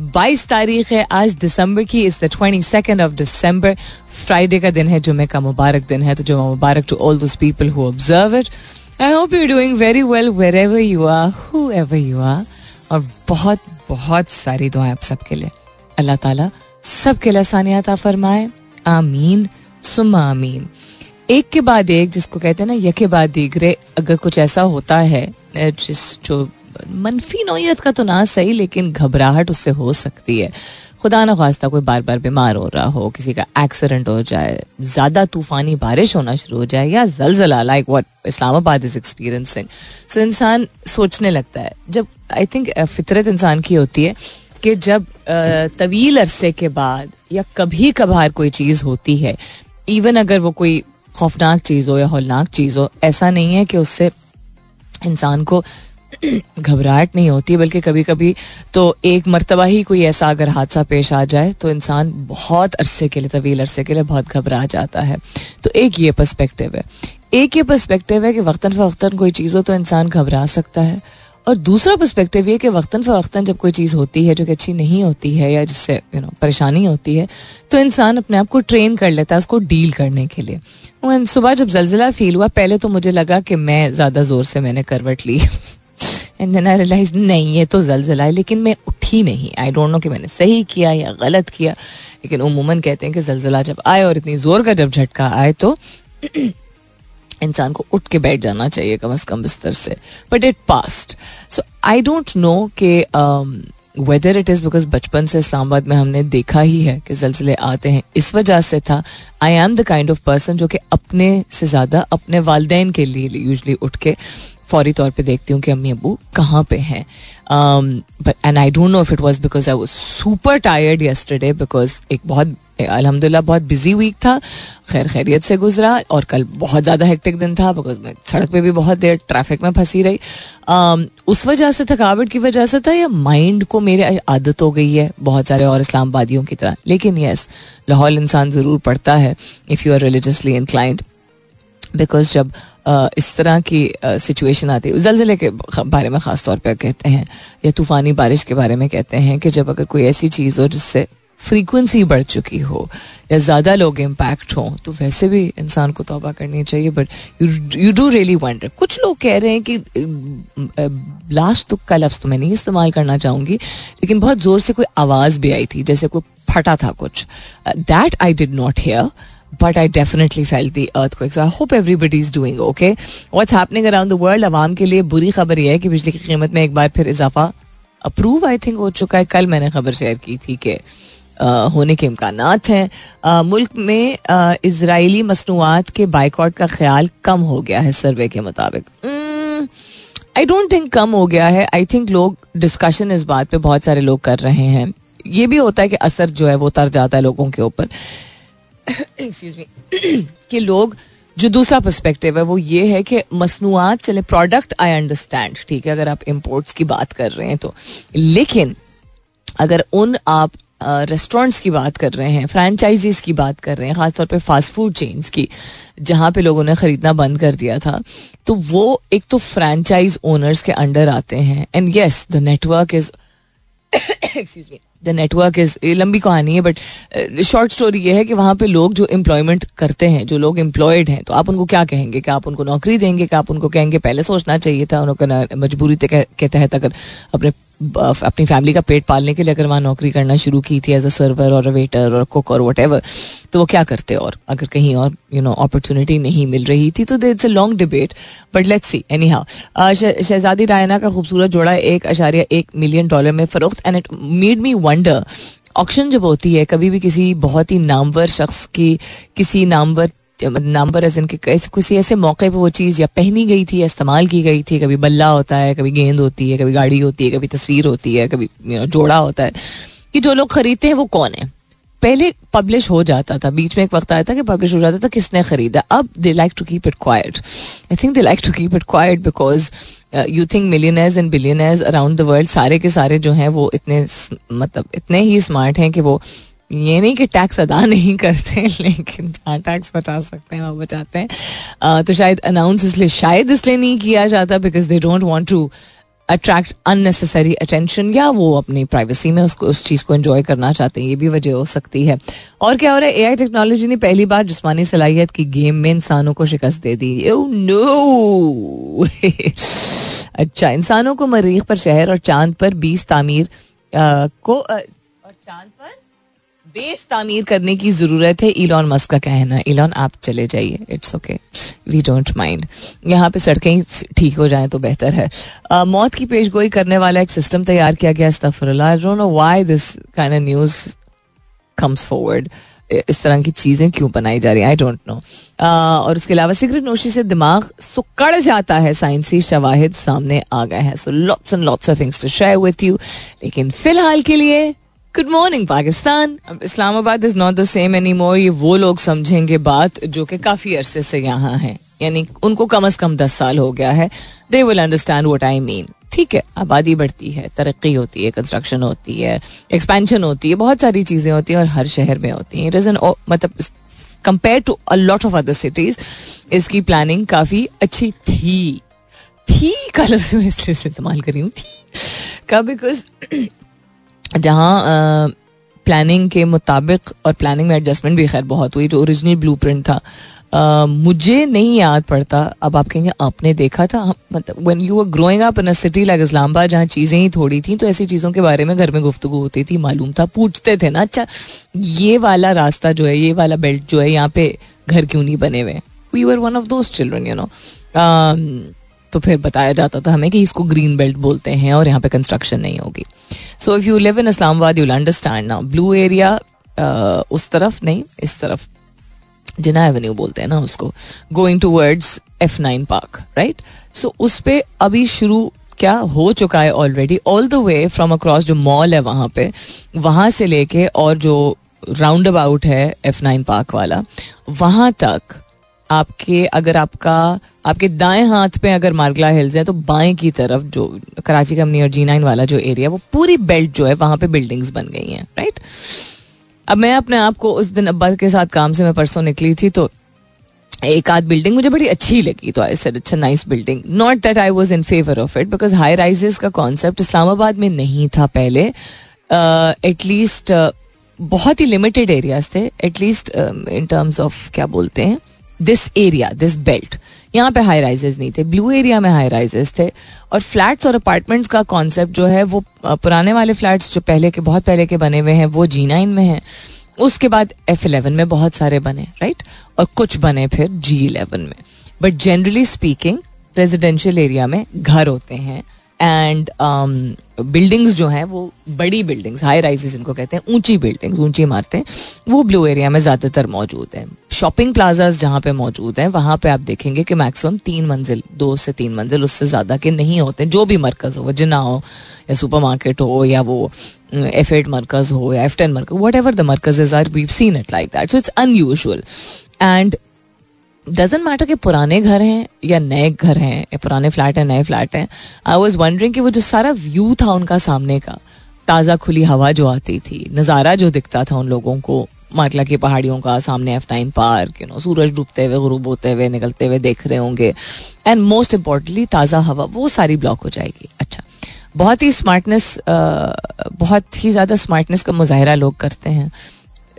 22 तारीख है, आज दिसंबर की is the twenty second of December Friday का दिन है जुमे का मुबारक दिन है तो जुमा मुबारक to all those people who observe it I hope you doing very well wherever you are whoever you are और बहुत बहुत सारी दुआएँ आप सबके लिए। अल्लाह ताला सबके लिए आसानियात फरमाए। आमीन सुमा आमीन। एक के बाद एक, जिसको कहते हैं ना, यके बाद दीगरे, अगर कुछ ऐसा होता है जिस, जो मनफी नोयत का तो ना सही, लेकिन घबराहट उससे हो सकती है। खुदा न खास्ता कोई बार बार बीमार हो रहा हो, किसी का एक्सीडेंट हो जाए, ज़्यादा तूफानी बारिश होना शुरू हो जाए, या जलजला like what Islamabad is experiencing so इंसान सोचने लगता है। जब आई थिंक फितरत इंसान की होती है कि जब तवील अरसे के बाद या कभी कभार कोई चीज़ होती है इवन अगर वो कोई खौफनाक चीज़ हो या हौलनाक चीज़ हो, ऐसा नहीं है कि उससे इंसान को घबराहट नहीं होती, बल्कि कभी कभी तो एक मरतबा ही कोई ऐसा अगर हादसा पेश आ जाए तो इंसान बहुत अरसे के लिए, तवील अरसे के लिए बहुत घबरा जाता है। तो एक ये पर्सपेक्टिव है। एक ये पर्सपेक्टिव है कि वक्ता फ़वक्ता कोई चीज़ हो तो इंसान घबरा सकता है। और दूसरा पर्सपेक्टिव ये कि वक्ता फ़वक्ता जब कोई चीज़ होती है जो कि अच्छी नहीं होती है या जिससे यू नो परेशानी होती है तो इंसान अपने आप को ट्रेन कर लेता है उसको डील करने के लिए। सुबह जब जलजिला फील हुआ, पहले तो मुझे लगा कि मैं ज़्यादा ज़ोर से मैंने करवट ली। एंड देन आई रियलाइज़ नहीं, ये तो जलजिला है, लेकिन मैं उठी नहीं। आई डोंट नो कि मैंने सही किया या गलत किया, लेकिन उमूमन कहते हैं कि जलजिला जब आए और इतनी ज़ोर का जब झटका आए तो इंसान को उठ के बैठ जाना चाहिए कम अज कम बिस्तर से। But it passed so I don't know कि वेदर इट इज़ बिकॉज़ बचपन से इस्लामाबाद में हमने देखा ही है कि जलजिले आते हैं। इस वजह से था I am the kind of person जो कि अपने से ज़्यादा अपने वालदेन के लिए यूजली उठ के फौरी तौर पे देखती हूँ कि अम्मी अबू कहाँ पे हैं। And I don't know if it was because I was super tired yesterday because एक बहुत अलहमदिल्ला बहुत बिज़ी वीक था खैर खैरियत से गुजरा और कल बहुत ज़्यादा हेक्टिक दिन था बिकॉज़ मैं सड़क पे भी बहुत देर ट्रैफ़िक में फंसी रही। Um, उस वजह से थकावट की वजह से था या माइंड को मेरे आदत हो गई है बहुत सारे और इस्लामाबादियों की तरह। लेकिन यस लाहौल इंसान ज़रूर पढ़ता है if you are religiously inclined because जब इस तरह की सिचुएशन आती है। जलजिले के बारे में ख़ास तौर पर कहते हैं, या तूफ़ानी बारिश के बारे में कहते हैं कि जब अगर कोई ऐसी चीज़ हो जिससे फ्रीक्वेंसी बढ़ चुकी हो, या ज़्यादा लोग इम्पैक्ट हों तो वैसे भी इंसान को तोबा करनी चाहिए। But you do really wonder कुछ लोग कह रहे हैं कि लास्ट तुक का लफ्ज़ तो मैं नहीं इस्तेमाल करना चाहूँगी, लेकिन बहुत ज़ोर से कोई आवाज़ भी आई थी, जैसे कोई फटा था कुछ। That I did not hear but I definitely felt the earthquake. So I hope everybody is doing okay. What's happening around the world? आवाम के लिए बुरी खबर यह है कि बिजली की कीमत में एक बार फिर इजाफा अप्रूव आई थिंक हो चुका है कल मैंने खबर शेयर की थी कि होने के इम्कान हैं मुल्क में इसराइली मसनूआत के बाइकआउट का ख्याल कम हो गया है सर्वे के मुताबिक आई डोंट थिंक कम हो गया है आई थिंक लोग डिस्कशन इस बात पे बहुत सारे लोग कर रहे हैं ये भी होता है कि असर जो है वो तर जाता है लोगों के ऊपर एक्सक्यूज मी कि लोग, जो दूसरा पर्सपेक्टिव है, वो ये है कि मसनूआत, चले प्रोडक्ट आई अंडरस्टैंड ठीक है, अगर आप इम्पोर्ट्स की बात कर रहे हैं तो। लेकिन, अगर उन आप रेस्टोरेंट्स की बात कर रहे हैं फ्रेंचाइजीज की बात कर रहे हैं, खासतौर पे फास्ट फ़ूड चेन्स की, जहाँ पे लोगों ने ख़रीदना बंद कर दिया था तो वो एक तो फ्रेंचाइज ओनर्स के अंडर आते हैं। And yes the network is excuse me the network is लंबी कहानी है बट शॉर्ट स्टोरी ये है कि वहाँ पे लोग जो एम्प्लॉयमेंट करते हैं, जो लोग एम्प्लॉयड हैं तो आप उनको क्या कहेंगे? कि आप उनको नौकरी देंगे? कि आप उनको कहेंगे, पहले सोचना चाहिए था, उनको मजबूरी के तहत अगर अपने अपनी फैमिली का पेट पालने के लिए अगर वहाँ नौकरी करना शुरू की थी एज अ सर्वर और वेटर और कुक और वट तो वो क्या करते और? अगर कहीं और यू नो अपॉर्चुनिटी नहीं मिल रही थी तो it's a long debate but let's see anyhow Shahzadi Diana का खूबसूरत जोड़ा एक अशारिया एक मिलियन डॉलर में फरोख्त and it made me wonder auction जब होती है, कभी भी किसी बहुत ही नामवर शख्स की, किसी नामवर नंबर एज इनके किसी ऐसे मौके पर वो चीज़ या पहनी गई थी या इस्तेमाल की गई थी, कभी बल्ला होता है, कभी गेंद होती है, कभी गाड़ी होती है, कभी तस्वीर होती है, कभी जोड़ा होता है, कि जो लोग खरीदते हैं वो कौन है? पहले पब्लिश हो जाता था, बीच में एक वक्त आया था कि पब्लिश हो जाता था किसने खरीदा। अब they like to keep it quiet I think they like to keep it quiet because you think millionaires and billionaires around the world सारे के सारे जो हैं वो इतने मतलब इतने ही स्मार्ट हैं कि वो ये नहीं कि टैक्स अदा नहीं करते, लेकिन जहाँ टैक्स बचा सकते हैं वो बचाते हैं। तो शायद अनाउंस इसलिए, शायद इसलिए नहीं किया जाता because they don't want to attract unnecessary attention या वो अपनी प्राइवेसी में उसको, उस चीज़ को एंजॉय करना चाहते हैं, ये भी वजह हो सकती है। और क्या हो रहा है एआई टेक्नोलॉजी ने पहली बार जिसमानी सलाहियत की गेम में इंसानों को शिकस्त दे दी। नो अच्छा इंसानों को मरीख पर शहर और चाँद पर बीस तामीर को और चाँद पर बेस तामीर करने की ज़रूरत है इलॉन मस्क का कहना। इलॉन आप चले जाइए। It's okay we don't mind यहाँ पे सड़कें ठीक हो जाएँ तो बेहतर है। uh, मौत की पेश गोई करने वाला एक सिस्टम तैयार किया गया अस्तफरल्ला I don't know why this kind of news comes forward इस तरह की चीज़ें क्यों बनाई जा रही आई डोंट नो और उसके अलावा सिगरेट नोशी से दिमाग सुकड़ जाता है। साइंसी शवाहिद सामने आ गए हैं। So lots and lots of things to share with you लेकिन फ़िलहाल के लिए good morning Pakistan Islamabad is not the same any more ये वो लोग समझेंगे बात जो कि काफ़ी अरसे से यहाँ हैं। यानी उनको कम अज कम दस साल हो गया है। They will understand what I mean ठीक है, आबादी बढ़ती है, तरक्की होती है कंस्ट्रक्शन होती है एक्सपेंशन होती है, बहुत सारी चीज़ें होती हैं और हर शहर में होती हैं। इट इज़ एन मतलब compare to a lot of other cities इसकी प्लानिंग काफ़ी अच्छी थी। थी कल उसमें इसलिए इस्तेमाल करी हूँ। थी। का बिकॉज़ जहाँ प्लानिंग के मुताबिक और प्लानिंग में एडजस्टमेंट भी खैर बहुत हुई, जो ओरिजिनल ब्लू था। मुझे नहीं याद पड़ता, अब आप कहेंगे, आपने देखा था? मतलब when you growing up in a city like Islamabad जहाँ चीज़ें ही थोड़ी थी तो ऐसी चीज़ों के बारे में घर में गुफ्तु होती थी, मालूम था, पूछते थे ना अच्छा ये वाला रास्ता जो है, ये वाला बेल्ट जो है, यहाँ पे घर क्यों नहीं बने हुए? We were one of those children you know तो फिर बताया जाता था हमें कि इसको ग्रीन बेल्ट बोलते हैं और यहाँ पे कंस्ट्रक्शन नहीं होगी। So if you live in Islamabad you understand ना ब्लू एरिया उस तरफ़ नहीं, इस तरफ़ जिना एवेन्यू बोलते हैं ना उसको। Going towards F nine park right so उस पर अभी शुरू क्या हो चुका है already all the way from across जो मॉल है वहाँ पे, वहाँ से लेके और जो राउंड अबाउट है एफ़ नाइन पार्क वाला, वहाँ तक आपके अगर आपका आपके दाएँ हाथ पे अगर मार्गला हिल्स है तो बाएँ की तरफ़ जो कराची का नियर जी नाइन वाला जो एरिया वो पूरी बेल्ट जो है वहाँ पे बिल्डिंग्स बन गई हैं राइट अब मैं अपने आप को उस दिन अब्बा के साथ काम से मैं परसों निकली थी तो एक आध बिल्डिंग मुझे बड़ी अच्छी लगी तो आई सर अच्छा nice building not that I was in favour of it because high rises का कॉन्सेप्ट इस्लामाबाद में नहीं था पहले. एटलीस्ट uh, uh, बहुत ही लिमिटेड एरियाज़ थे at least in terms of क्या बोलते हैं? दिस एरिया दिस बेल्ट यहाँ पे हाई राइजेस नहीं थे. ब्लू एरिया में हाई राइजेस थे. और फ्लैट्स और अपार्टमेंट्स का कॉन्सेप्ट जो है वो पुराने वाले फ्लैट्स जो पहले के बहुत पहले के बने हुए हैं वो जी नाइन में हैं. उसके बाद एफ़ इलेवन में बहुत सारे बने राइट और कुछ बने फिर जी इलेवन में. But generally speaking residential area में घर होते हैं. एंड बिल्डिंग्स um, जो हैं वो बड़ी बिल्डिंग्स हाई राइजेस इनको कहते हैं ऊँची बिल्डिंग्स ऊँची इमारतें वो ब्लू एरिया में ज़्यादातर मौजूद हैं. शॉपिंग प्लाजाज जहाँ पे मौजूद हैं, वहाँ पे आप देखेंगे कि मैक्सिमम तीन मंजिल, दो से तीन मंजिल, उससे ज़्यादा के नहीं होते, जो भी मरकज़ हो जिना हो, या सुपर मार्केट हो, या वो एफ़ एट मरकज़ हो, या एफ़ टेन मरकज whatever the Markaz are we seen it like that so it's unusual and doesn't matter कि पुराने घर हैं, या नए घर हैं, या पुराने फ्लैट हैं, नए फ्लैट हैं आई वॉज़ वंडरिंग कि वो जो सारा व्यू था उनका सामने का, ताज़ा खुली हवा जो आती थी, नज़ारा जो दिखता था उन लोगों को माटला की पहाड़ियों का सामने F nine park you know सूरज डूबते हुए, गुरूब होते हुए, निकलते हुए देख रहे होंगे। एंड मोस्ट इम्पॉर्टेंटली ताज़ा हवा, वो सारी ब्लॉक हो जाएगी। अच्छा बहुत ही स्मार्टनेस बहुत ही ज़्यादा स्मार्टनेस का मुजाहरा लोग करते हैं।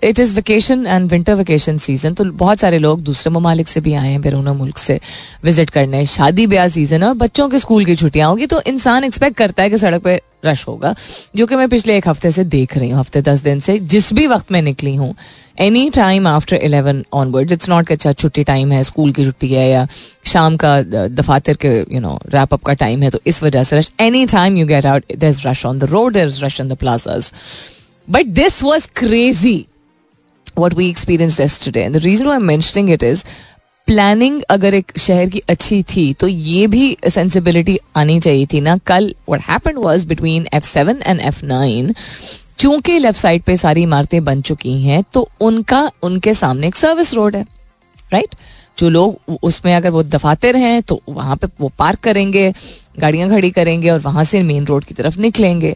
It is vacation and winter vacation season तो बहुत सारे लोग दूसरे ममालिक से भी आए हैं, बैरून मुल्क से विज़िट करने। शादी ब्याह सीज़न है, और बच्चों के स्कूल की छुट्टियाँ होंगी तो इंसान एक्सपेक्ट करता है कि सड़क पे रश होगा, जो कि मैं पिछले एक हफ़्ते से देख रही हूँ, हफ़्ते दस दिन से, जिस भी वक्त मैं निकली हूँ any time after eleven onward it's not अच्छा छुट्टी टाइम है स्कूल की छुट्टी है, या शाम का दफातर के यू नो रैप अप का टाइम है तो इस वजह से rush any time you get out there is rush on the road is rush on the plazas but this was crazy what we experienced yesterday. And the reason why I'm mentioning it planning अगर एक शहर की अच्छी थी तो ये भी sensibility आनी चाहिए थी ना। कल what happened was between F seven and F nine क्योंकि लेफ़्ट साइड पे सारी इमारतें बन चुकी हैं तो उनका, उनके सामने एक सर्विस रोड है राइट जो लोग उसमें अगर वो दफातर हैं तो वहाँ पे वो पार्क करेंगे, गाड़ियाँ खड़ी करेंगे और वहाँ से मेन रोड की तरफ़ निकलेंगे।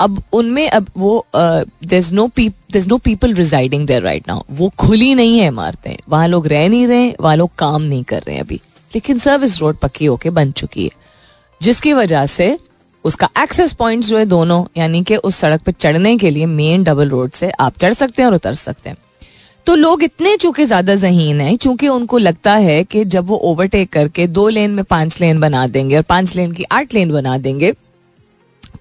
अब उनमें अब वो there no there no people residing there right now वो खुली नहीं है इमारतें. वहाँ लोग रह नहीं रहे, वहाँ लोग काम नहीं कर रहे हैं अभी. लेकिन सर्विस रोड पक्की होके बन चुकी है. जिसकी वजह से उसका एक्सेस पॉइंट जो है दोनों, यानी कि उस सड़क पर चढ़ने के लिए मेन डबल रोड से आप चढ़ सकते हैं और उतर सकते हैं. तो लोग इतने चूँकि ज़्यादा जहीन हैं, चूँकि उनको लगता है कि जब वो ओवरटेक करके दो लेन में पाँच लेन बना देंगे और पाँच लेन की आठ लेन बना देंगे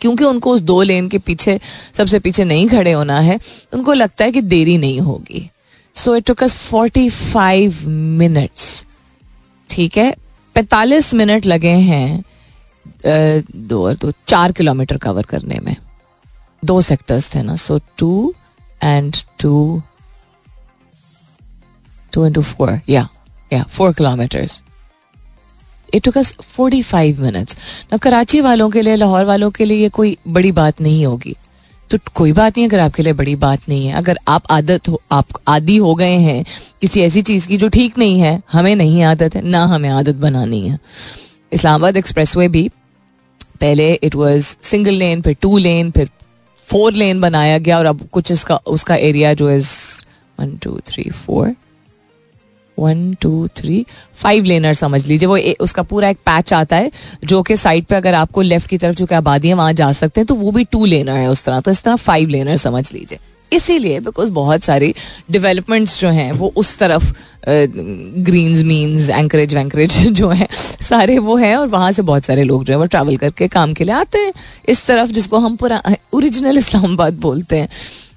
क्योंकि उनको उस दो लेन के पीछे, सबसे पीछे नहीं खड़े होना है, उनको लगता है कि देरी नहीं होगी। So it took us forty five minutes ठीक है? पैतालीस मिनट लगे हैं दो और दो, चार किलोमीटर कवर करने में। दो सेक्टर्स थे ना so two and two two into four या या four kilometres it took us forty five minutes ना कराची वालों के लिए लाहौर वालों के लिए ये कोई बड़ी बात नहीं होगी तो कोई बात नहीं अगर आपके लिए बड़ी बात नहीं है अगर आप आदत हो आप आदि हो गए हैं किसी ऐसी चीज़ की जो ठीक नहीं है हमें नहीं आदत है ना हमें आदत बनानी है इस्लामाबाद एक्सप्रेस वे भी पहले इट वॉज़ सिंगल लेन फिर टू लेन फिर फोर लेन बनाया गया और अब कुछ इसका उसका एरिया जो is one two three four one two three five learner समझ लीजिए। वो ए, उसका पूरा एक पैच आता है जो कि साइड पे अगर आपको लेफ़्ट की तरफ़ जो कि आबादी है वहाँ जा सकते हैं तो वो भी टू लेनर है उस तरह। तो इस तरह फाइव लेनर समझ लीजिए। इसीलिए बिकॉज़ बहुत सारी डेवलपमेंट्स जो हैं वो उस तरफ़ ग्रीन्स मीन्स एंकरेज वैंकरेज जो है सारे वो हैं और वहाँ से बहुत सारे लोग जो है वो ट्रैवल करके काम के लिए आते हैं। इस तरफ़ जिसको हम पूरा ओरिजिनल इस्लामाबाद बोलते हैं।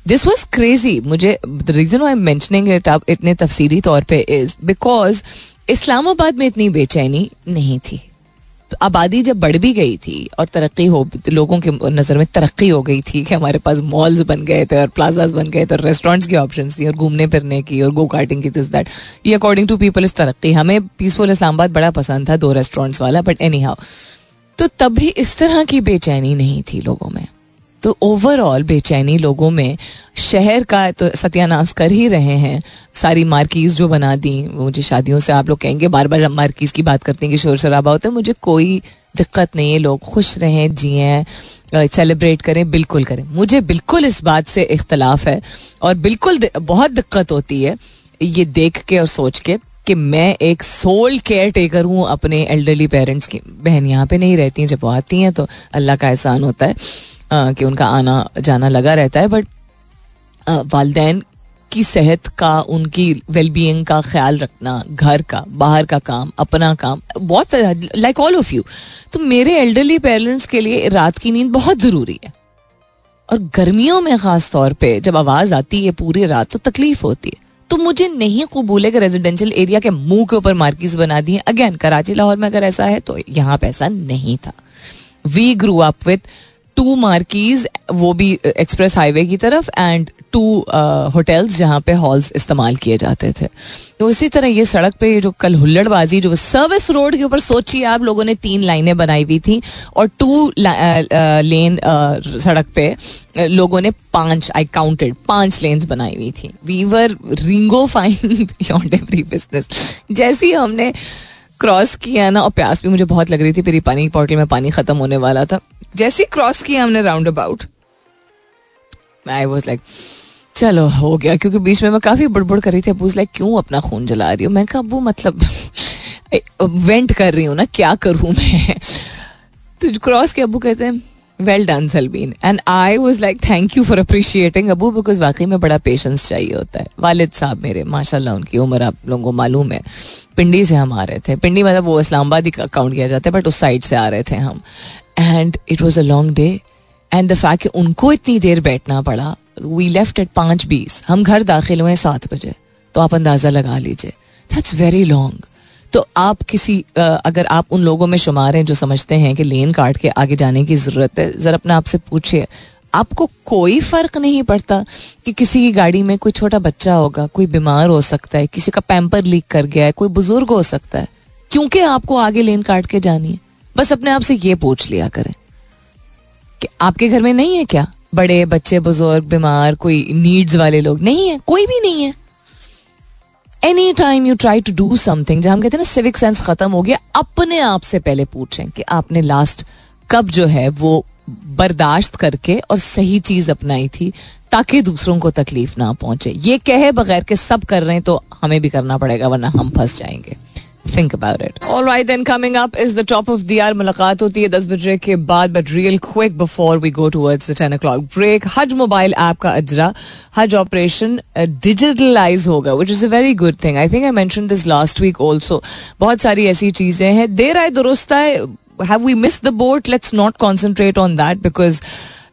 दिस वॉज़ क्रेजी मुझे रीजन आई मैंशनिंग इट आप इतने तफसीरी तौर पर इज़ बिकॉज़ इस्लामाबाद में इतनी बेचैनी नहीं थी। आबादी जब बढ़ भी गई थी और तरक्की हो, लोगों के नज़र में तरक्की हो गई थी कि हमारे पास मॉल्स बन गए थे और प्लाजाज बन गए थे और रेस्टोरेंट्स की ऑप्शन थी और घूमने फिरने की और गो कार्टिंग की दिस दैट ये अकॉर्डिंग टू पीपल इस तरक्की, हमें पीसफुल इस्लामाबाद बड़ा पसंद था, दो रेस्टोरेंट्स वाला बट एनी हाउ तो तभी इस तरह की बेचैनी नहीं थी लोगों में। तो ओवरऑल बेचैनी लोगों में शहर का तो सत्यानाश कर ही रहे हैं। सारी मार्कीज जो बना दी मुझे शादियों से आप लोग कहेंगे बार बार मार्कीज की बात करते हैं कि शोर शराबा होता है, मुझे कोई दिक्कत नहीं है, लोग खुश रहें, जिए सेलिब्रेट करें, बिल्कुल करें। मुझे बिल्कुल इस बात से इख्तलाफ है और बिल्कुल बहुत दिक्कत होती है ये देख के और सोच के कि मैं एक सोल केयर टेकर हूँ अपने एल्डरली पेरेंट्स की। बहन यहाँ पे नहीं रहती हैं, जब वो आती हैं तो अल्लाह का एहसान होता है। कि उनका आना जाना लगा रहता है बट वालदेन की सेहत का, उनकी वेलबींग का ख्याल रखना, घर का, बाहर का काम, अपना काम, बहुत लाइक ऑल ऑफ़ यू तो मेरे एल्डरली पेरेंट्स के लिए रात की नींद बहुत ज़रूरी है। और गर्मियों में ख़ास तौर पे जब आवाज़ आती है पूरी रात तो तकलीफ़ होती है। तो मुझे नहीं कबूल है कि रेजिडेंशियल एरिया के मुँह के ऊपर मार्किस बना दिए अगेन कराची, लाहौर में अगर ऐसा है तो यहाँ पे ऐसा नहीं था। We grew up with two marquees, वो भी एक्सप्रेस हाईवे की तरफ़ एंड टू होटल्स जहाँ पे हॉल्स इस्तेमाल किए जाते थे। तो इसी तरह ये सड़क पे जो कल हुल्लड़बाजी, जो सर्विस रोड के ऊपर सोचिए आप लोगों ने तीन लाइनें बनाई हुई थी और टू लेन सड़क पे लोगों ने पाँच आई काउंटेड पाँच लेन्स बनाई हुई थी। We were Ringo fine beyond every business जैसे हमने क्रॉस किया ना, और प्यास भी मुझे बहुत लग रही थी फिर पानी की पॉटल में पानी खत्म होने वाला था। जैसे क्रॉस किया हमने roundabout I was like चलो, हो गया। क्योंकि बीच में मैं काफ़ी बुड़बुड़ कर रही थी। अबूज लाइक क्यों अपना खून जला रही हूँ? मैं कहा वो मतलब वेंट कर रही हूँ ना, क्या करूँ मैं? तो क्रॉस के अबू कहते हैं well done Salbeen and I was like thank you for appreciating Abu because वाकई में बड़ा पेशेंस चाहिए होता है। वालिद साहब मेरे, माशाल्लाह, उनकी उम्र आप लोगों को मालूम है। पिंडी से हम आ रहे थे। पिंडी मतलब वो इस्लामाबाद ही काउंट किया जाता है बट उस साइड से आ रहे थे हम। And it was a long day and the fact उनको इतनी देर बैठना पड़ा वी लेफ़्ट एट पाँच बीस हम घर दाखिल हुए सात बजे तो आप अंदाज़ा लगा लीजिए दैट्स वेरी लॉन्ग तो आप किसी अगर आप उन लोगों में शुमार हैं जो समझते हैं कि लेन काट के आगे जाने की ज़रूरत है जरा अपने आपसे पूछिए आपको कोई फ़र्क नहीं पड़ता कि किसी की गाड़ी में कोई छोटा बच्चा होगा कोई बीमार हो सकता है किसी का पैम्पर लीक कर गया है कोई बुज़ुर्ग हो सकता है क्योंकि आपको आगे लेन काट के जानी है बस अपने आप से ये पूछ लिया करें कि आपके घर में नहीं है क्या? बड़े, बच्चे, बुज़ुर्ग, बीमार, कोई नीड्स वाले लोग? नहीं है, कोई भी नहीं है। Any time you try to do something जहाँ हम कहते हैं ना सिविक सेंस खत्म हो गया, अपने आप से पहले पूछें कि आपने लास्ट कब जो है वो बर्दाश्त करके और सही चीज़ अपनाई थी ताकि दूसरों को तकलीफ़ ना पहुँचे। ये कहे बगैर के सब कर रहे हैं तो हमें भी करना पड़ेगा, वरना हम फंस जाएँगे। Think about it all right then coming up is the top of the hour मुलाकात होती है दस बजे के बाद but real quick before we go towards the ten o break हज मोबाइल ऐप का अजरा हज ऑपरेशन डिजिटलाइज होगा which is a very good thing I think I mention this last week also बहुत सारी ऐसी चीज़ें हैं देर आए दुरुस्त है have we miss the boat let's not concentrate on that because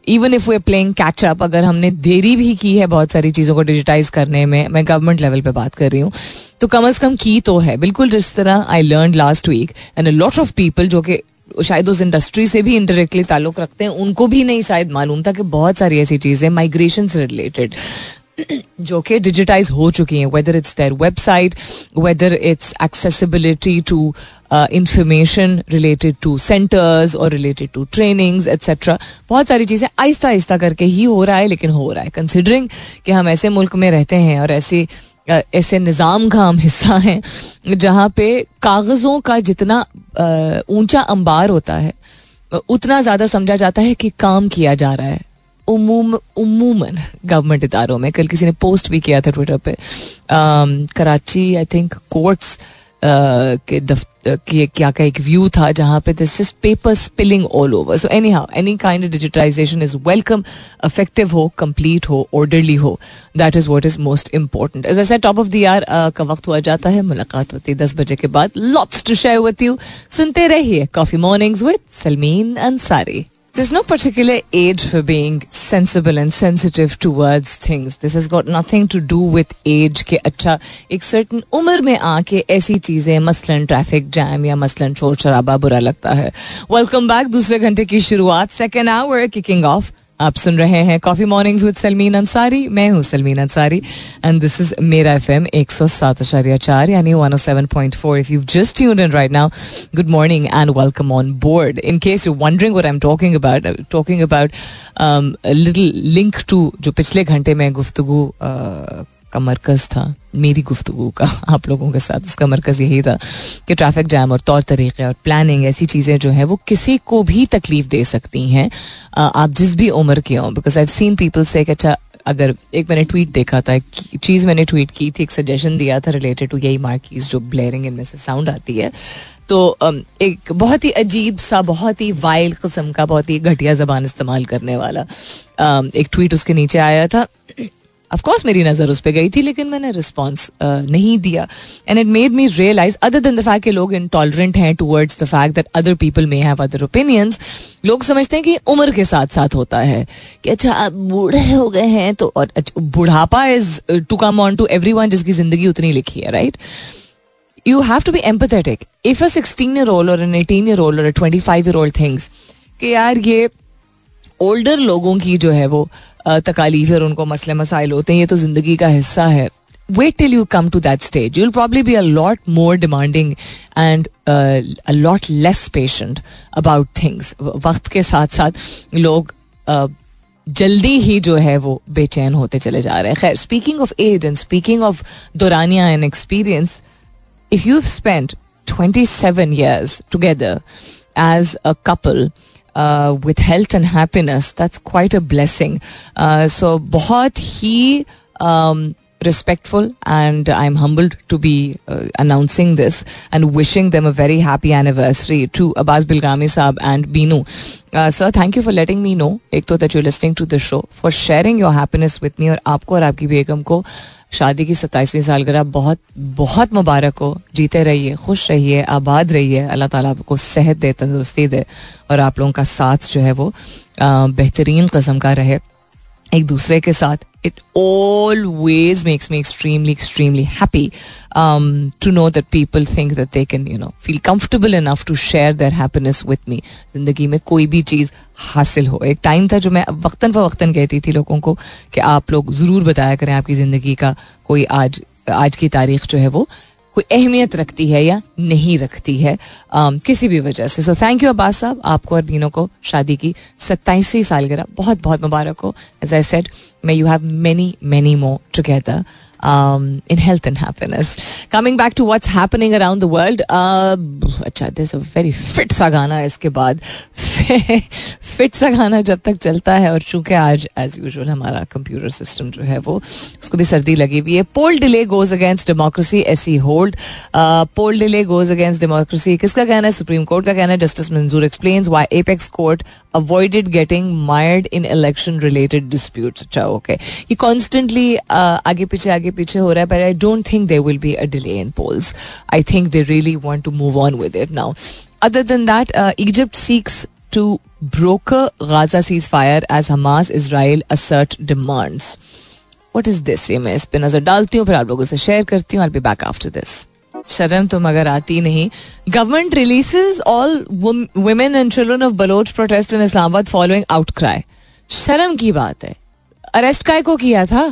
even if we playing catch up अगर हमने देरी भी की है बहुत सारी चीज़ों को डिजिटाइज करने में, मैं गवर्नमेंट लेवल पे बात कर रही हूँ तो कम अज कम की तो है। बिल्कुल जिस तरह I learn last week and a lot of people जो कि शायद उस इंडस्ट्री से भी इंडायरेक्टली ताल्लुक रखते हैं, उनको भी नहीं शायद मालूम था कि बहुत सारी ऐसी चीज़ें माइग्रेशन से रिलेटेड जो कि डिजिटाइज हो चुकी हैं whether it's their website whether it's accessibility to information related to centres और रिलेटेड टू ट्रेनिंग्स एट्सेट्रा बहुत सारी चीज़ें आहिस्ता आहिस्ता करके ही हो रहा है, लेकिन हो रहा है। कंसिडरिंग कि हम ऐसे मुल्क में रहते हैं और ऐसे ऐसे निज़ाम का हम हिस्सा हैं, जहाँ पे कागज़ों का जितना ऊँचा अंबार होता है, उतना ज़्यादा समझा जाता है कि काम किया जा रहा है। उमूम, उमूमन गवर्नमेंट इदारों में। कल किसी ने पोस्ट भी किया था ट्विटर पे। कराची आई थिंक कोर्ट्स के के क्या का एक व्यू था जहाँ पे this just paper spilling all over so anyhow any kind of digitisation is welcome effective हो कंप्लीट हो ऑर्डरली हो that is what is most important as ऐसा टॉप ऑफ़ द ईयर का वक्त हुआ जाता है। मुलाकात होती है दस बजे के बाद। Lots to share with you सुनते रहिए coffee mornings with Salmeen Ansari There's no particular age for being sensible and sensitive towards things. This has got nothing to do with age के अच्छा एक certain उम्र में आके ऐसी चीजें मसलन ट्रैफिक जैम या मसलन शोर शराबा बुरा लगता है वेलकम बैक दूसरे घंटे की शुरुआत सेकेंड आवर किकिंग ऑफ आप सुन रहे हैं coffee mornings with Salmeen Ansari मैं हूँ Salmeen Ansari and this is मेरा एफ़ एम एक सौ सात आचार्या चार यानी one o seven point four if you just tune in right now good morning and welcome on board in case you wondering what I am talking about talking about little link to जो पिछले घंटे में गुफ्तगु uh, का मरकज था, मेरी गुफ्तु का, आप लोगों के साथ उसका मरकज यही था कि ट्रैफ़िक जैम और तौर तरीके और प्लानिंग ऐसी चीज़ें जो है, वो किसी को भी तकलीफ़ दे सकती हैं आप जिस भी उम्र के हों बिकॉज़ आई सीन पीपल से अच्छा अगर एक मैंने ट्वीट देखा था चीज़ मैंने ट्वीट की थी, एक सजेशन दिया था रिलेटेड टू यही मार्कीज जो ब्लेयरिंग इनमें से साउंड आती है तो एक बहुत ही अजीब सा, बहुत ही वाइल्ड किस्म का, बहुत ही घटिया जबान इस्तेमाल करने वाला एक ट्वीट उसके नीचे आया था ऑफ़ कोर्स मेरी नज़र उस पर गई थी लेकिन मैंने रिस्पॉन्स uh, नहीं दिया. And it made me realise other than the fact कि लोग इंटॉलरेंट हैं towards the fact that other people may have other opinions लोग समझते हैं कि उम्र के साथ साथ होता है. कि अच्छा आप बूढ़े हो गए हैं तो और बुढ़ापा is to come on to everyone जिसकी ज़िंदगी उतनी लिखी है right you have to be empathetic if a sixteen year old और एन एटीन ईयर ओल्ड और twenty five year old things कि यार ये ओल्डर लोगों की जो है वो तकालीफ और उनको मसले मसाइल होते हैं ये तो ज़िंदगी का हिस्सा है। Wait till you come to that stage probably be a lot more demanding and uh, a lot less patient about things. वक्त के साथ साथ लोग uh, जल्दी ही जो है वो बेचैन होते चले जा रहे हैं। खैर speaking of age and speaking of दोरानिया and experience if you spend twenty seven years together as a couple uh, with health and happiness, that's quite a blessing. Uh, so, बहुत ही um, respectful and I'm humbled to be uh, announcing this and wishing them a very happy anniversary to Abbas Bilgami Saab and Binu. Uh, sir, thank you for letting me know एक तो that you're listening to the show, for sharing your happiness with me और आपको और आपकी बेगम को शादी की सत्ताईसवीं सालगिरह बहुत बहुत मुबारक हो जीते रहिए खुश रहिए आबाद रहिए अल्लाह ताला आपको सेहत दे तंदुरुस्ती दे और आप लोगों का साथ जो है वो बेहतरीन कस्म का रहे एक दूसरे के साथ it always makes me extremely extremely happy to know that people think that they can you know feel comfortable enough to share their happiness with me ज़िंदगी में कोई भी चीज़ हासिल हो। एक टाइम था जो मैं वक्ता फ़वक्ता कहती थी लोगों को कि आप लोग ज़रूर बताया करें आपकी ज़िंदगी का कोई आज आज की तारीख जो है वो। कोई अहमियत रखती है या नहीं रखती है um, किसी भी वजह से। सो थैंक यू अब्बास साहब आपको और बीनों को शादी की सत्ताईसवीं सालगिरह। बहुत बहुत मुबारक हो। As I said may you have many many more together in health and happiness. Coming back to what's happening around the uh, अच्छा there's a very fit सा गाना इसके बाद। फिट सा गाना जब तक चलता है और चूँकि आज एज यूजुअल हमारा कंप्यूटर सिस्टम जो है वो उसको भी सर्दी लगी हुई है। Poll delay goes against democracy ऐसी hold poll delay goes against democracy किसका कहना है? सुप्रीम कोर्ट का कहना है। Justice Manzoor explains why apex court avoided getting mired in election related disputes अच्छा ओके ये कॉन्स्टेंटली आगे पीछे आगे पीछे हो रहा है but I don't think there will be a delay in polls I think they really want to move on with it now other than that Egypt seeks to broker Gaza ceasefire as Hamas Israel assert demands. What is this? ये मैं इस पर नज़र डालती हूँ, फिर आप लोगों से शेयर करती हूँ बी बैक आफ्टर दिस शर्म तो मगर आती नहीं। Government releases all women and children of Baloch protest in Islamabad following outcry शर्म की बात है। अरेस्ट काय को किया था?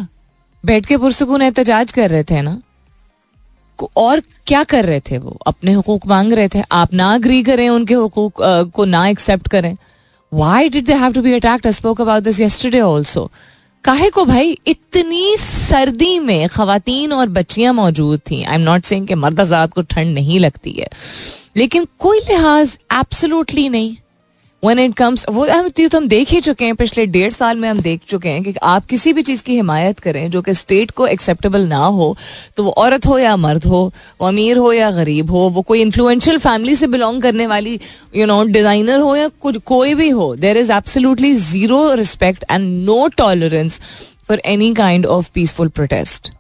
बैठ के पुरसकून एहतजाज कर रहे थे ना? और क्या कर रहे थे वो? अपने हकूक मांग रहे थे। आप ना अग्री करें उनके हकूक को ना एक्सेप्ट करें। Why did have to be attacked spoke about this yesterday also काहे को भाई? इतनी सर्दी में खातन और बच्चियाँ मौजूद थी। आई एम नॉट सेइंग कि आज़ाद को ठंड नहीं लगती है। लेकिन कोई लिहाज एब्सोल्युटली नहीं। वन इट कम्स वो तो हम देख ही चुके हैं, पिछले डेढ़ साल में हम देख चुके हैं कि आप किसी भी चीज़ की हिमायत करें जो कि स्टेट को एक्सेप्टेबल ना हो तो वो औरत हो या मर्द हो, वो अमीर हो या गरीब हो, वो कोई इन्फ्लुएंशियल फैमिली से बिलोंग करने वाली यू नो डिज़ाइनर हो या कुछ, कोई भी हो there is absolutely zero respect and no tolerance for any kind of peaceful protest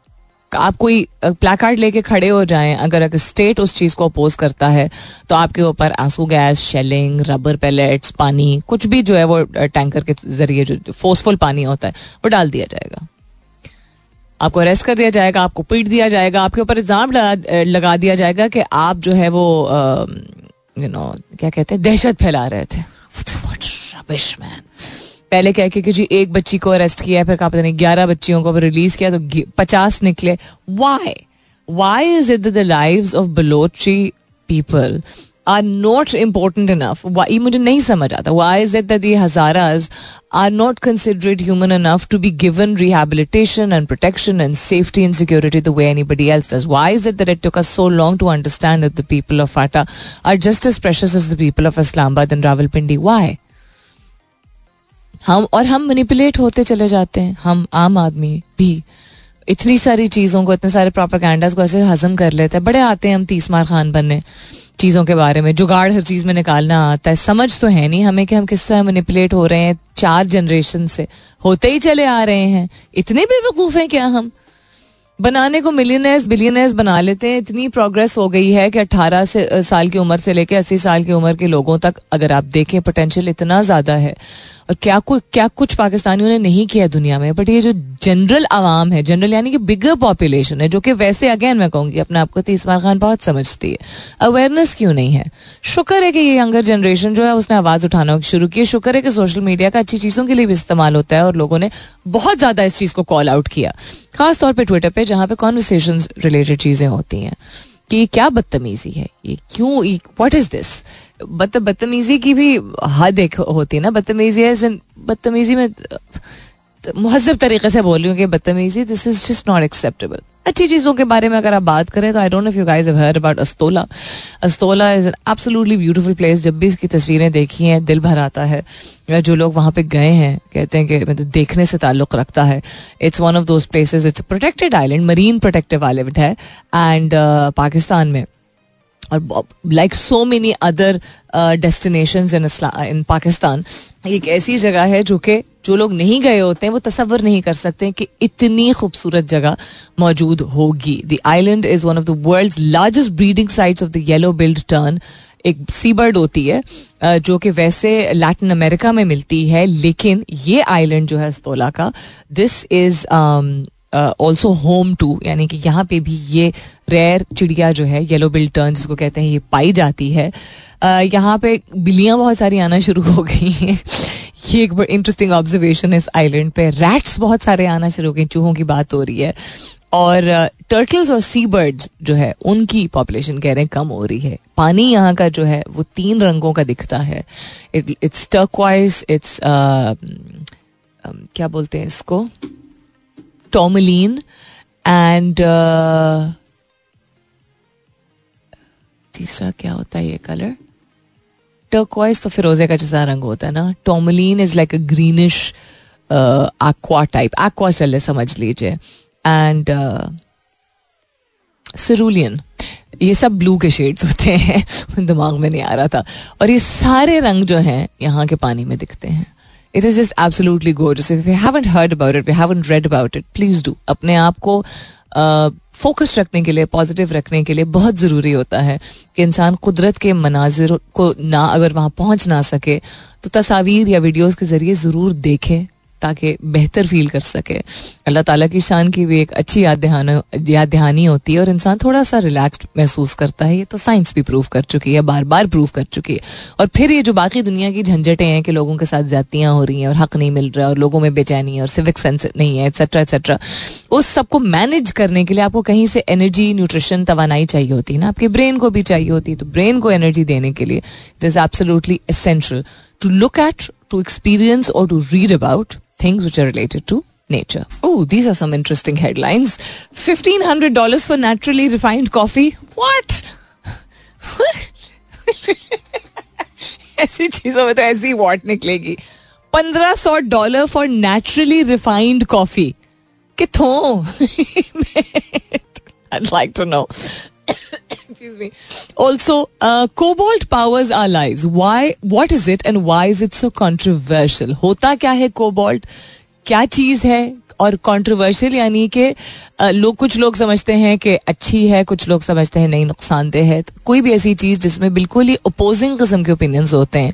आप कोई प्लाकार्ड लेके खड़े हो जाएँ अगर अगर स्टेट उस चीज़ को अपोज करता है तो आपके ऊपर आँसू गैस शेलिंग रबर पैलेट्स पानी कुछ भी जो है वो टैंकर के ज़रिए जो फोर्सफुल पानी होता है वो डाल दिया जाएगा। आपको अरेस्ट कर दिया जाएगा आपको पीट दिया जाएगा आपके ऊपर इल्ज़ाम लगा, दिया जाएगा कि आप जो है वो यू नो क्या कहते हैं दहशत फैला रहे थे। पहले कह के कि जी, एक बच्ची को अरेस्ट किया फिर कहा पता नहीं, ग्यारह बच्चियों को रिलीज़ किया तो पचास निकले। Why why is it the live of Balochi people are not important enough ये मुझे नहीं समझ आता। Why is it that Hazaras are not considered human enough to be given rehabilitation and protection and safety and security the way anybody else does why is it that it took so long to understand the people of FATA are just as precious as the people of Islamabad and Rawalpindi why हम और हम manipulate होते चले जाते हैं। हम आम आदमी भी इतनी सारी चीज़ों को, इतने सारे प्रोपागैंडास को ऐसे हजम कर लेते हैं। बड़े आते हैं हम तीस मार खान बनने चीज़ों के बारे में। जुगाड़ हर चीज़ में निकालना आता है। समझ तो है नहीं हमें कि हम किस तरह मैनिपुलेट हो रहे हैं। चार जनरेशन से होते ही चले आ रहे हैं। इतने बेवकूफ़ हैं क्या हम? बनाने को मिलियनर्स बिलियनर्स बना लेते हैं। इतनी प्रोग्रेस हो गई है कि 18 से, साल की उम्र से लेकर 80 साल की उम्र के लोगों तक अगर आप देखें पोटेंशियल इतना ज़्यादा है। और क्या कुछ क्या कुछ पाकिस्तानियों ने नहीं किया दुनिया में? बट ये जो जनरल आवाम है जनरल यानी कि बिगर पॉपुलेशन है, जो कि वैसे अगेन मैं कहूँगी अपने आप को तीसमार खान बहुत समझती है। अवेयरनेस क्यों नहीं है? शुक्र है कि ये यंगर जनरेशन जो है, उसने आवाज़ उठाना शुरू की शुक्र है कि सोशल मीडिया का अच्छी चीज़ों के लिए भी इस्तेमाल होता है और लोगों ने बहुत ज़्यादा इस चीज़ को कॉल आउट किया। खासतौर पर ट्विटर पर जहाँ पे कॉन्वर्सेशन रिलेटेड चीज़ें होती हैं। कि क्या बदतमीजी है? ये क्यों व्हाट इज़ दिस मतलब बदतमीजी की भी हद एक होती है ना। बदतमीजी है बदतमीजी में महजब तरीके से बोल रही हूँ कि बदतमीजी this is just not acceptable अच्छी चीज़ों के बारे में अगर आप बात करें तो I don't if you guys have heard about Astola Astola is an absolutely beautiful place जब भी इसकी तस्वीरें देखी हैं, दिल भर आता है। या जो लोग वहाँ पे गए हैं, कहते हैं कि मतलब देखने से ताल्लुक रखता है। It's one of those places it's protected island marine protective island है। एंड पाकिस्तान में। और like so many other destination in in Pakistan एक ऐसी जगह है जो कि जो लोग नहीं गए होते हैं, वो तस्वर नहीं कर सकते कि इतनी खूबसूरत जगह मौजूद होगी। The island is one of the world largest breeding sites of the yellow billed tern एक सी बर्ड होती है जो कि वैसे लैटिन अमेरिका में मिलती है, लेकिन ये आइलैंड जो है स्तोला का this is also home to यानी कि यहाँ पे भी ये रेयर चिड़िया जो है येलो बिल टर्न जिसको कहते हैं ये पाई जाती है। uh, यहाँ पे बिल्लियाँ बहुत सारी आना शुरू हो गई हैं। ये एक इंटरेस्टिंग ऑब्जर्वेशन है इस आइलैंड पे। रैट्स बहुत सारे आना शुरू हो गए चूहों की बात हो रही है। और टर्टल्स और सी बर्ड्स जो है उनकी पॉपुलेशन कह रहे हैं कम हो रही है। पानी यहाँ का जो है वो तीन रंगों का दिखता है। इट्स टर्कवाइज इट्स क्या बोलते हैं इसको? टोमलीन एंड तीसरा क्या होता है ये कलर टर्कवाइज तो फिरोजे का जैसा रंग होता है ना। Tourmaline is like a greenish aqua type aqua चले, समझ लीजिए। एंड सिरूलियन ये सब ब्लू के शेड्स होते हैं। दिमाग में नहीं आ रहा था। और ये सारे रंग जो हैं, यहाँ के पानी में दिखते हैं। It is just absolutely gorgeous if you haven't heard about it you haven't read about it please do अपने आप को फोकस uh, रखने के लिए पॉजिटिव रखने के लिए बहुत ज़रूरी होता है कि इंसान कुदरत के मनाजिर को ना अगर वहाँ पहुँच ना सके तो तस्वीर या वीडियोज़ के ज़रिए ज़रूर देखे। ताकि बेहतर फील कर सके। अल्लाह ताला की शान की भी एक अच्छी याद दहाना, याद दहानी होती है और इंसान थोड़ा सा रिलैक्स्ड महसूस करता है। ये तो साइंस भी प्रूव कर चुकी है बार बार प्रूव कर चुकी है। और फिर ये जो बाकी दुनिया की झंझटें हैं कि लोगों के साथ ज्यादतियाँ हो रही हैं और हक नहीं मिल रहा है और लोगों में बेचैनी है और सिविक सेंस नहीं है एक्सेट्रा एक्सेट्रा उस सबको मैनेज करने के लिए आपको कहीं से एनर्जी न्यूट्रिशन तवानाई चाहिए होती है ना। आपके ब्रेन को भी चाहिए होती है तो ब्रेन को एनर्जी देने के लिए it is absolutely essential to look at to experience और to read about things which are related to nature. Oh, these are some interesting headlines. $1,500 for naturally refined coffee. What? ऐसी चीजों में तो ऐसी वॉट निकलेगी पंद्रह सौ dollar for naturally refined coffee कितों I'd like to know. Excuse me. Also, uh, cobalt powers our lives. Why? What is it, and why is it so controversial? होता क्या है कोबाल्ट क्या चीज है और कंट्रोवर्शियल यानी कि लोग, कुछ लोग समझते हैं कि अच्छी है, कुछ लोग समझते हैं नहीं, नुकसानदेह है। तो कोई भी ऐसी चीज़ जिसमें बिल्कुल ही अपोजिंग किस्म के ओपिनियंस होते हैं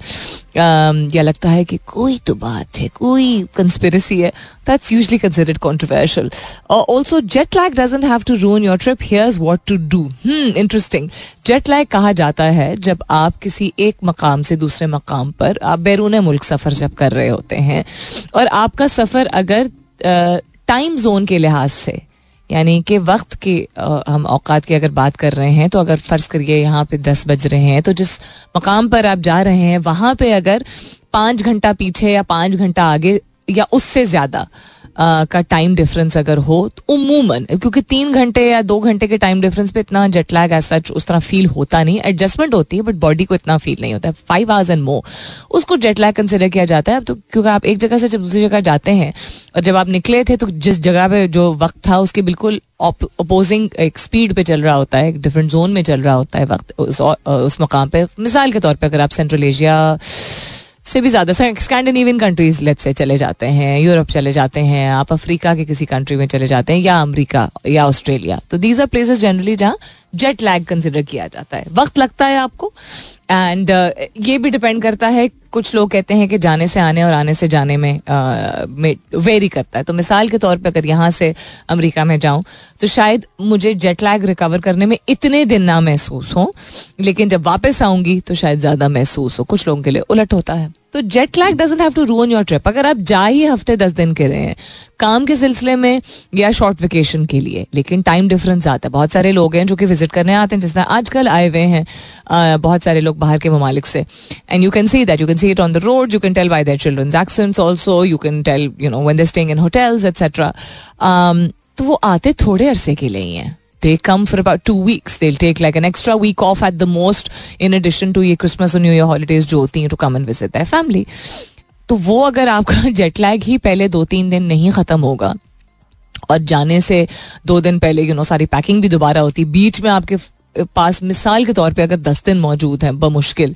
या लगता है कि कोई तो बात है, कोई कंस्पिरसी है that's usually considered controversial also jet lag doesn't have to ruin your trip here's what to do interesting jet lag कहा जाता है? जब आप किसी एक मकाम से दूसरे मकाम पर, आप बैरून मुल्क सफ़र जब कर रहे होते हैं, और आपका सफ़र अगर टाइम जोन के लिहाज से, यानी कि वक्त के हम औकात की अगर बात कर रहे हैं तो अगर फ़र्ज़ करिए यहाँ पे दस बज रहे हैं तो जिस मकाम पर आप जा रहे हैं, वहाँ पे अगर पाँच घंटा पीछे या पाँच घंटा आगे या उससे ज़्यादा का टाइम डिफरेंस अगर हो तो उमूमन क्योंकि तीन घंटे या दो घंटे के टाइम डिफरेंस पे इतना जेट लैग ऐसा उस तरह फील होता नहीं। एडजस्टमेंट होती है बट बॉडी को इतना फील नहीं होता है। फाइव आवर्स एंड मोर उसको जेट लैग कंसिडर किया जाता है। तो क्योंकि आप एक जगह से जब दूसरी जगह जाते हैं और जब आप निकले थे तो जिस जगह पे जो वक्त था उसके बिल्कुल अपोजिंग एक स्पीड पे चल रहा होता है एक डिफरेंट जोन में चल रहा होता है वक्त उस, उस मकाम पे। मिसाल के तौर पे अगर आप सेंट्रल एशिया से भी ज़्यादा स्कैंडिनेवियन कंट्रीज़ लेट से चले जाते हैं यूरोप चले जाते हैं, आप अफ्रीका के किसी कंट्री में चले जाते हैं, या अमरीका, या ऑस्ट्रेलिया तो दीज आर प्लेसेस जनरली जहाँ जेट लैग कंसिडर किया जाता है। वक्त लगता है आपको एंड uh, ये भी डिपेंड करता है कुछ लोग कहते हैं कि जाने से आने और आने से जाने में वेरी uh, करता है। तो मिसाल के तौर पे अगर यहाँ से अमेरिका में जाऊँ तो शायद मुझे जेट लैग रिकवर करने में इतने दिन ना महसूस हो लेकिन जब वापस आऊँगी तो शायद ज़्यादा महसूस हो कुछ लोगों के लिए उलट होता है। तो jet lag doesn't have to ruin your trip अगर आप जा ही हफ़्ते दस दिन के रहे हैं, काम के सिलसिले में या शॉर्ट वेकेशन के लिए, लेकिन टाइम डिफरेंस आता है। बहुत सारे लोग हैं जो कि विज़िट करने आते हैं, जिस तरह आजकल आए हुए हैं बहुत सारे लोग बाहर के ममालिक से। And you can see that you can see it on the road you can tell by their children accents also you can tell you know when they staying in hotels etcetera तो वो आते थोड़े अरसे के लिए ही हैं। They come for about two weeks. They'll take like an extra week off at the most, in addition to ये Christmas और New Year holidays जो होती हैं to come and visit their family. तो वो अगर आपका जेट लैग ही पहले दो तीन दिन नहीं खत्म होगा और जाने से दो दिन पहले यू नो सारी पैकिंग भी दोबारा होती बीच में आपके पास मिसाल के तौर पे अगर दस दिन मौजूद हैं बमुश्किल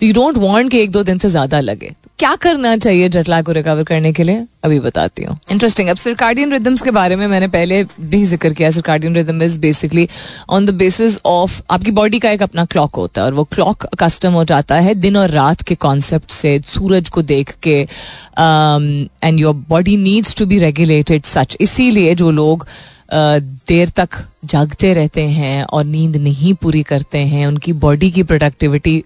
तो यू डोंट वांट कि एक दो दिन से ज़्यादा लगे तो क्या करना चाहिए जटला को रिकवर करने के लिए? अभी बताती हूँ। इंटरेस्टिंग अब सिरकार्डियन रिदम्स के बारे में मैंने पहले भी ज़िक्र किया। Circadian rhythm is basically on the basis of आपकी बॉडी का एक अपना क्लॉक होता है और वो क्लॉक कस्टम हो जाता है दिन और रात के कॉन्सेप्ट से, सूरज को देख के and your body needs to be regulated such इसीलिए जो लोग देर तक जागते रहते हैं और नींद नहीं पूरी करते हैं, उनकी बॉडी की प्रोडक्टिविटी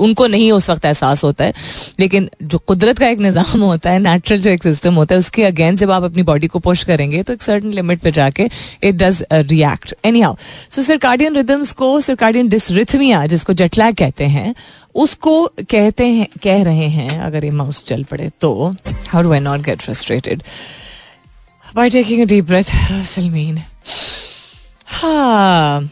उनको नहीं उस वक्त एहसास होता है, लेकिन जो कुदरत का एक निज़ाम होता है नेचुरल जो एक सिस्टम होता है, उसके अगेंस्ट जब आप अपनी बॉडी को पुश करेंगे तो एक सर्टन लिमिट पर जाके it does react anyhow so circadian rhythms को सरकार्डियन डिसरिथमिया जिसको जटला कहते हैं, उसको कहते हैं, कह रहे हैं, अगर ये माउस चल पड़े तो how do I not get frustrated by taking deep breath Salmeen हाँ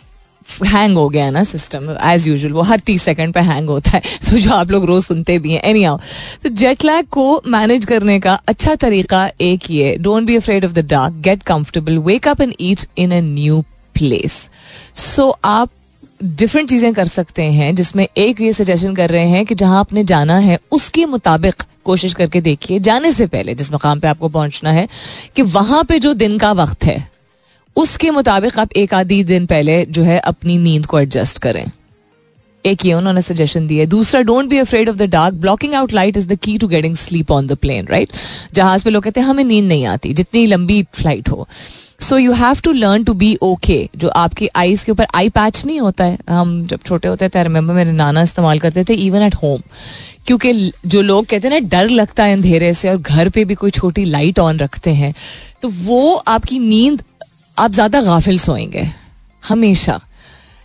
हैंग हो गया ना सिस्टम एज यूजल वो हर तीस सेकंड पे हैंग होता है। तो जो आप लोग रोज सुनते भी हैं एनी आओ तो जेट लैग को मैनेज करने का अच्छा तरीका एक ये don't be afraid of the dark get comfortable wake up and eat in a new place so आप डिफरेंट चीज़ें कर सकते हैं, जिसमें एक ये सजेशन कर रहे हैं कि जहाँ आपने जाना है, उसके मुताबिक कोशिश करके देखिए, जाने से पहले जिस मकाम पे आपको पहुँचना है, कि वहाँ पे जो दिन का वक्त है, उसके मुताबिक आप एक आधी दिन पहले जो है अपनी नींद को एडजस्ट करें। एक ये उन्होंने सजेशन दिया दूसरा don't be afraid of the dark blocking out light is the key to getting sleep on the plane right जहाज़ पे लोग कहते हैं, हमें नींद नहीं आती, जितनी लंबी फ़्लाइट हो। So you have to learn to be okay जो आपकी आईज के ऊपर आई पैच नहीं होता है। हम जब छोटे होते थे रिमेंबर मेरे नाना इस्तेमाल करते थे इवन एट होम क्योंकि जो लोग कहते हैं ना डर लगता है अंधेरे से और घर पे भी कोई छोटी लाइट ऑन रखते हैं तो वो आपकी नींद आप ज़्यादा गाफिल सोएँगे। हमेशा।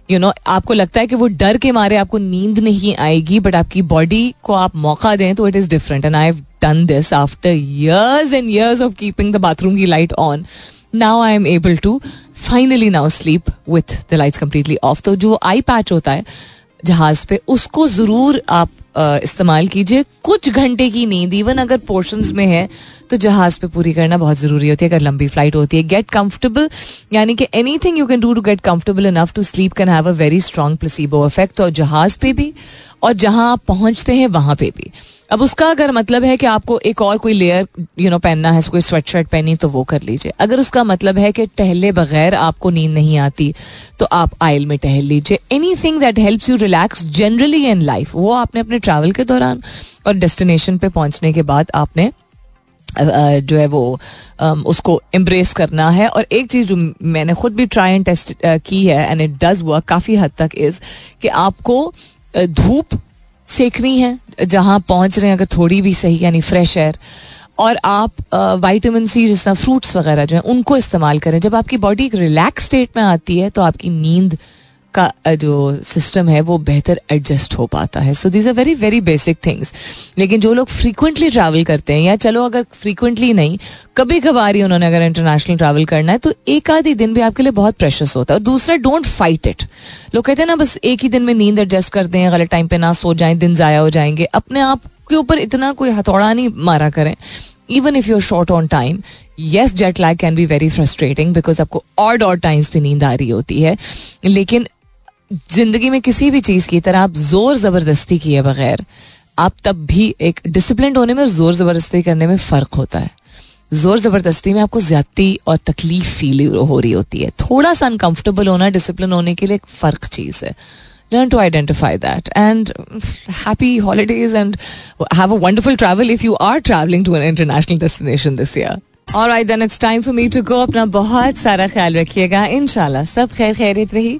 यू you नो know, आपको लगता है कि वो डर के मारे आपको नींद नहीं आएगी बट आपकी बॉडी को आप मौका दें तो it is different and I have done this after years and years of keeping the bathroom की light on now I am able to finally now sleep with the lights completely off तो जो आई patch होता है, जहाज़ पे, उसको ज़रूर आप इस्तेमाल कीजिए। कुछ घंटे की नींद इवन अगर पोर्शंस में है तो जहाज़ पे पूरी करना बहुत ज़रूरी होती है। अगर लंबी फ़्लाइट होती है गेट कंफर्टेबल यानी कि anything you can do to get comfortable enough to sleep can have a very strong placebo effect और जहाज़ पे भी। और जहाँ आप पहुँचते हैं, वहाँ पे भी। अब उसका अगर मतलब है कि आपको एक और कोई लेयर यू नो पहनना है, कोई स्वेट शर्ट पहनी तो वो कर लीजिए। अगर उसका मतलब है कि टहले बगैर आपको नींद नहीं आती तो आप आयल में टहल लीजिए। Anything that helps you relax generally in life वो आपने अपने ट्रैवल के दौरान और डेस्टिनेशन पे पहुँचने के बाद आपने जो है वो उसको एम्ब्रेस करना है। और एक चीज़ जो मैंने खुद भी ट्राई एंड टेस्ट की है एंड इट डज वर्क काफ़ी हद तक इज़ कि आपको धूप सेकनी है, जहाँ पहुँच रहे हैं अगर थोड़ी भी सही, यानी फ्रेश एयर और आप वाइटामिन सी जिस तरह फ्रूट्स वगैरह जो हैं, उनको इस्तेमाल करें। जब आपकी बॉडी एक रिलैक्स स्टेट में आती है तो आपकी नींद का जो सिस्टम है, वो बेहतर एडजस्ट हो पाता है। So these are very very basic things लेकिन जो लोग फ्रीक्वेंटली ट्रैवल करते हैं, या चलो अगर फ्रीक्वेंटली नहीं कभी कभार ही उन्होंने अगर इंटरनेशनल ट्रैवल करना है तो एक आधी दिन भी आपके लिए बहुत प्रेशस होता है और दूसरा डोंट फाइट इट लोग कहते हैं ना, बस एक ही दिन में नींद एडजस्ट कर दें, गलत टाइम पे ना सो जाएँ, दिन ज़ाया हो जाएँगे। अपने आप के ऊपर इतना कोई हथौड़ा नहीं मारा करें। Even if you're short on time yes jet lag can be very frustrating because आपको ऑड ऑड टाइम्स पे नींद आ रही होती है। लेकिन ज़िंदगी में किसी भी चीज़ की तरह आप ज़ोर ज़बरदस्ती किए बगैर आप तब भी एक डिसिप्लिन होने में और ज़ोर ज़बरदस्ती करने में फ़र्क होता है। ज़ोर ज़बरदस्ती में आपको ज्यादती और तकलीफ़ फील हो रही होती है। थोड़ा सा अनकंफर्टेबल होना डिसिप्लिन होने के लिए एक फ़र्क चीज़ है। Learn to identify that and happy holidays and have a wonderful travel if you are traveling to an international destination this year. All right, then it's time for me to go. अपना बहुत सारा ख्याल रखिएगा। इनशाला सब खैर खैरित रही।